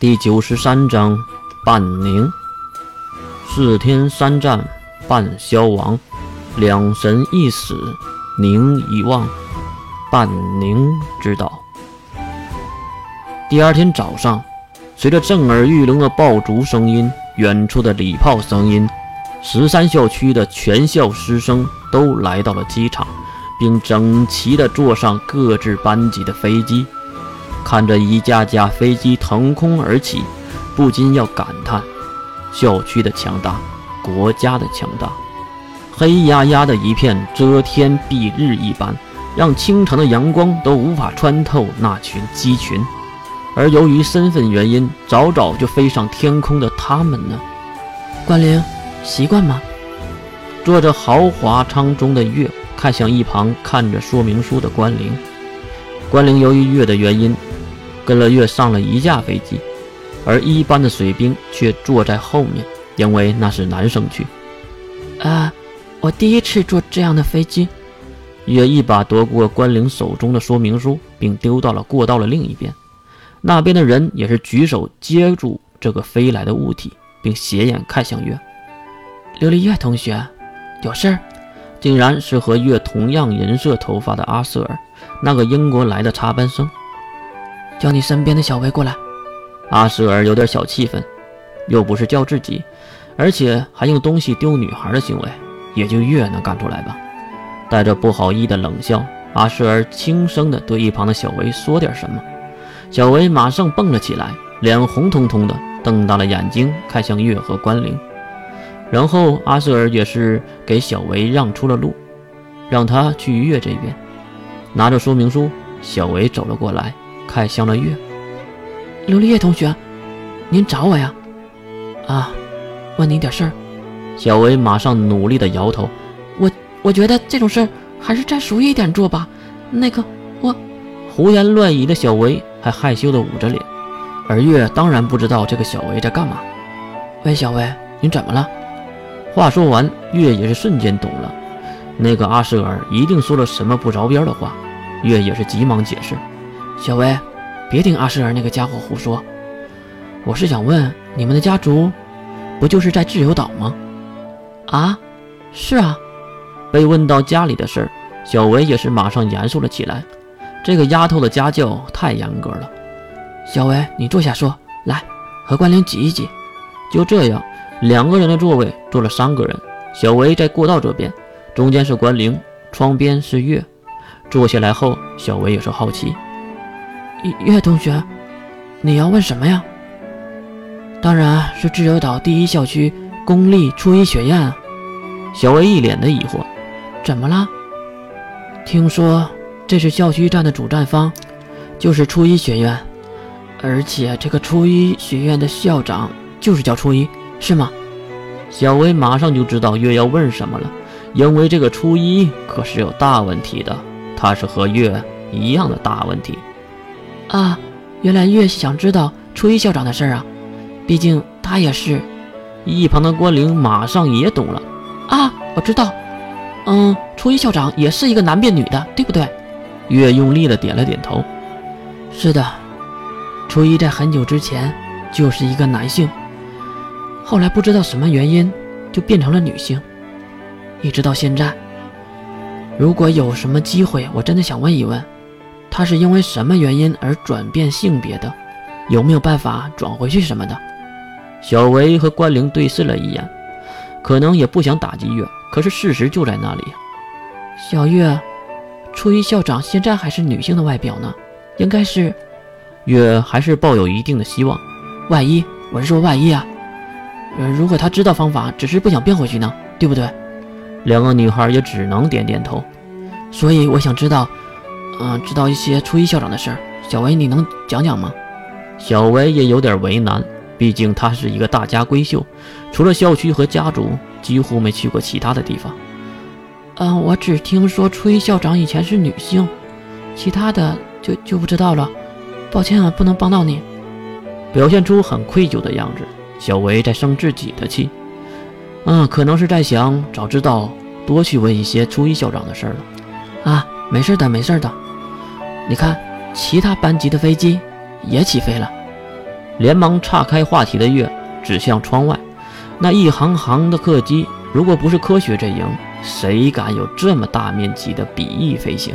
第九十三章半宁。四天三战半消亡，两神一死宁一忘。半宁之道。第二天早上，随着震耳欲聋的爆竹声音、远处的礼炮声音，十三校区的全校师生都来到了机场，并整齐地坐上各自班级的飞机。看着一架架飞机腾空而起，不禁要感叹：校区的强大，国家的强大。黑压压的一片，遮天蔽日一般。让清晨的阳光都无法穿透那群鸡群，而由于身份原因，早早就飞上天空的他们呢？关灵，习惯吗？坐着豪华舱中的月看向一旁看着说明书的关灵。关灵由于月的原因，跟了月上了一架飞机，而一班的水兵却坐在后面，因为那是男生区。啊，我第一次坐这样的飞机。月一把夺过关灵手中的说明书，并丢到了过道的另一边。那边的人也是举手接住这个飞来的物体，并斜眼看向月。琉璃月同学，有事儿？竟然是和月同样银色头发的阿瑟尔，那个英国来的插班生。叫你身边的小薇过来。阿瑟尔有点小气愤，又不是叫自己，而且还用东西丢女孩的行为，也就月能干出来吧。带着不好意的冷笑，阿瑟尔轻声地对一旁的小维说点什么。小维马上蹦了起来，脸红彤彤的，瞪大了眼睛看向月和关灵。然后阿瑟尔也是给小维让出了路，让他去月这边。拿着说明书，小维走了过来，看向了月。琉璃叶同学，您找我呀？啊，问您点事儿。小维马上努力的摇头。我我觉得这种事还是再熟一点做吧。那个，我胡言乱语的小维还害羞的捂着脸，而月当然不知道这个小维在干嘛。喂，小维，你怎么了？话说完，月也是瞬间懂了，那个阿舍尔一定说了什么不着边的话。月也是急忙解释：“小维，别听阿舍尔那个家伙胡说。我是想问，你们的家族不就是在自由岛吗？”啊，是啊。被问到家里的事儿，小维也是马上严肃了起来。这个丫头的家教太严格了。小维，你坐下说。来，和关灵挤一挤。就这样，两个人的座位坐了三个人。小维在过道这边，中间是关灵，窗边是月。坐下来后，小维也是好奇：月同学，你要问什么呀？当然是自由岛第一校区公立初一学院。小薇一脸的疑惑。怎么了？听说这是校区站的主战方，就是初一学院，而且这个初一学院的校长就是叫初一，是吗？小薇马上就知道月要问什么了，因为这个初一可是有大问题的，他是和月一样的大问题。啊，原来月想知道初一校长的事儿啊，毕竟他也是。一旁的关灵马上也懂了。啊，我知道。嗯，初一校长也是一个男变女的，对不对？月用力的点了点头。是的，初一在很久之前就是一个男性，后来不知道什么原因就变成了女性，一直到现在。如果有什么机会，我真的想问一问，他是因为什么原因而转变性别的？有没有办法转回去什么的？小维和关灵对视了一眼，可能也不想打击月。可是事实就在那里，小月，初一校长现在还是女性的外表呢，应该是，月还是抱有一定的希望。万一我是说万一啊，呃，如果他知道方法，只是不想变回去呢，对不对？两个女孩也只能点点头。所以我想知道，嗯，知道一些初一校长的事儿。小维，你能讲讲吗？小维也有点为难，毕竟她是一个大家闺秀，除了校区和家族。几乎没去过其他的地方。嗯，我只听说初一校长以前是女性，其他的就就不知道了。抱歉啊，不能帮到你。表现出很愧疚的样子，小维在生自己的气。嗯，可能是在想，早知道多去问一些初一校长的事儿了。啊，没事的，没事的。你看，其他班级的飞机也起飞了。连忙岔开话题的月，指向窗外，那一行行的客机，如果不是科学阵营，谁敢有这么大面积的比翼飞行？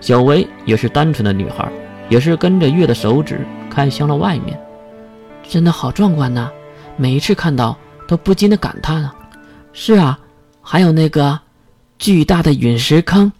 小维也是单纯的女孩，也是跟着月的手指看向了外面，真的好壮观呐！每一次看到，都不禁的感叹啊。是啊，还有那个巨大的陨石坑。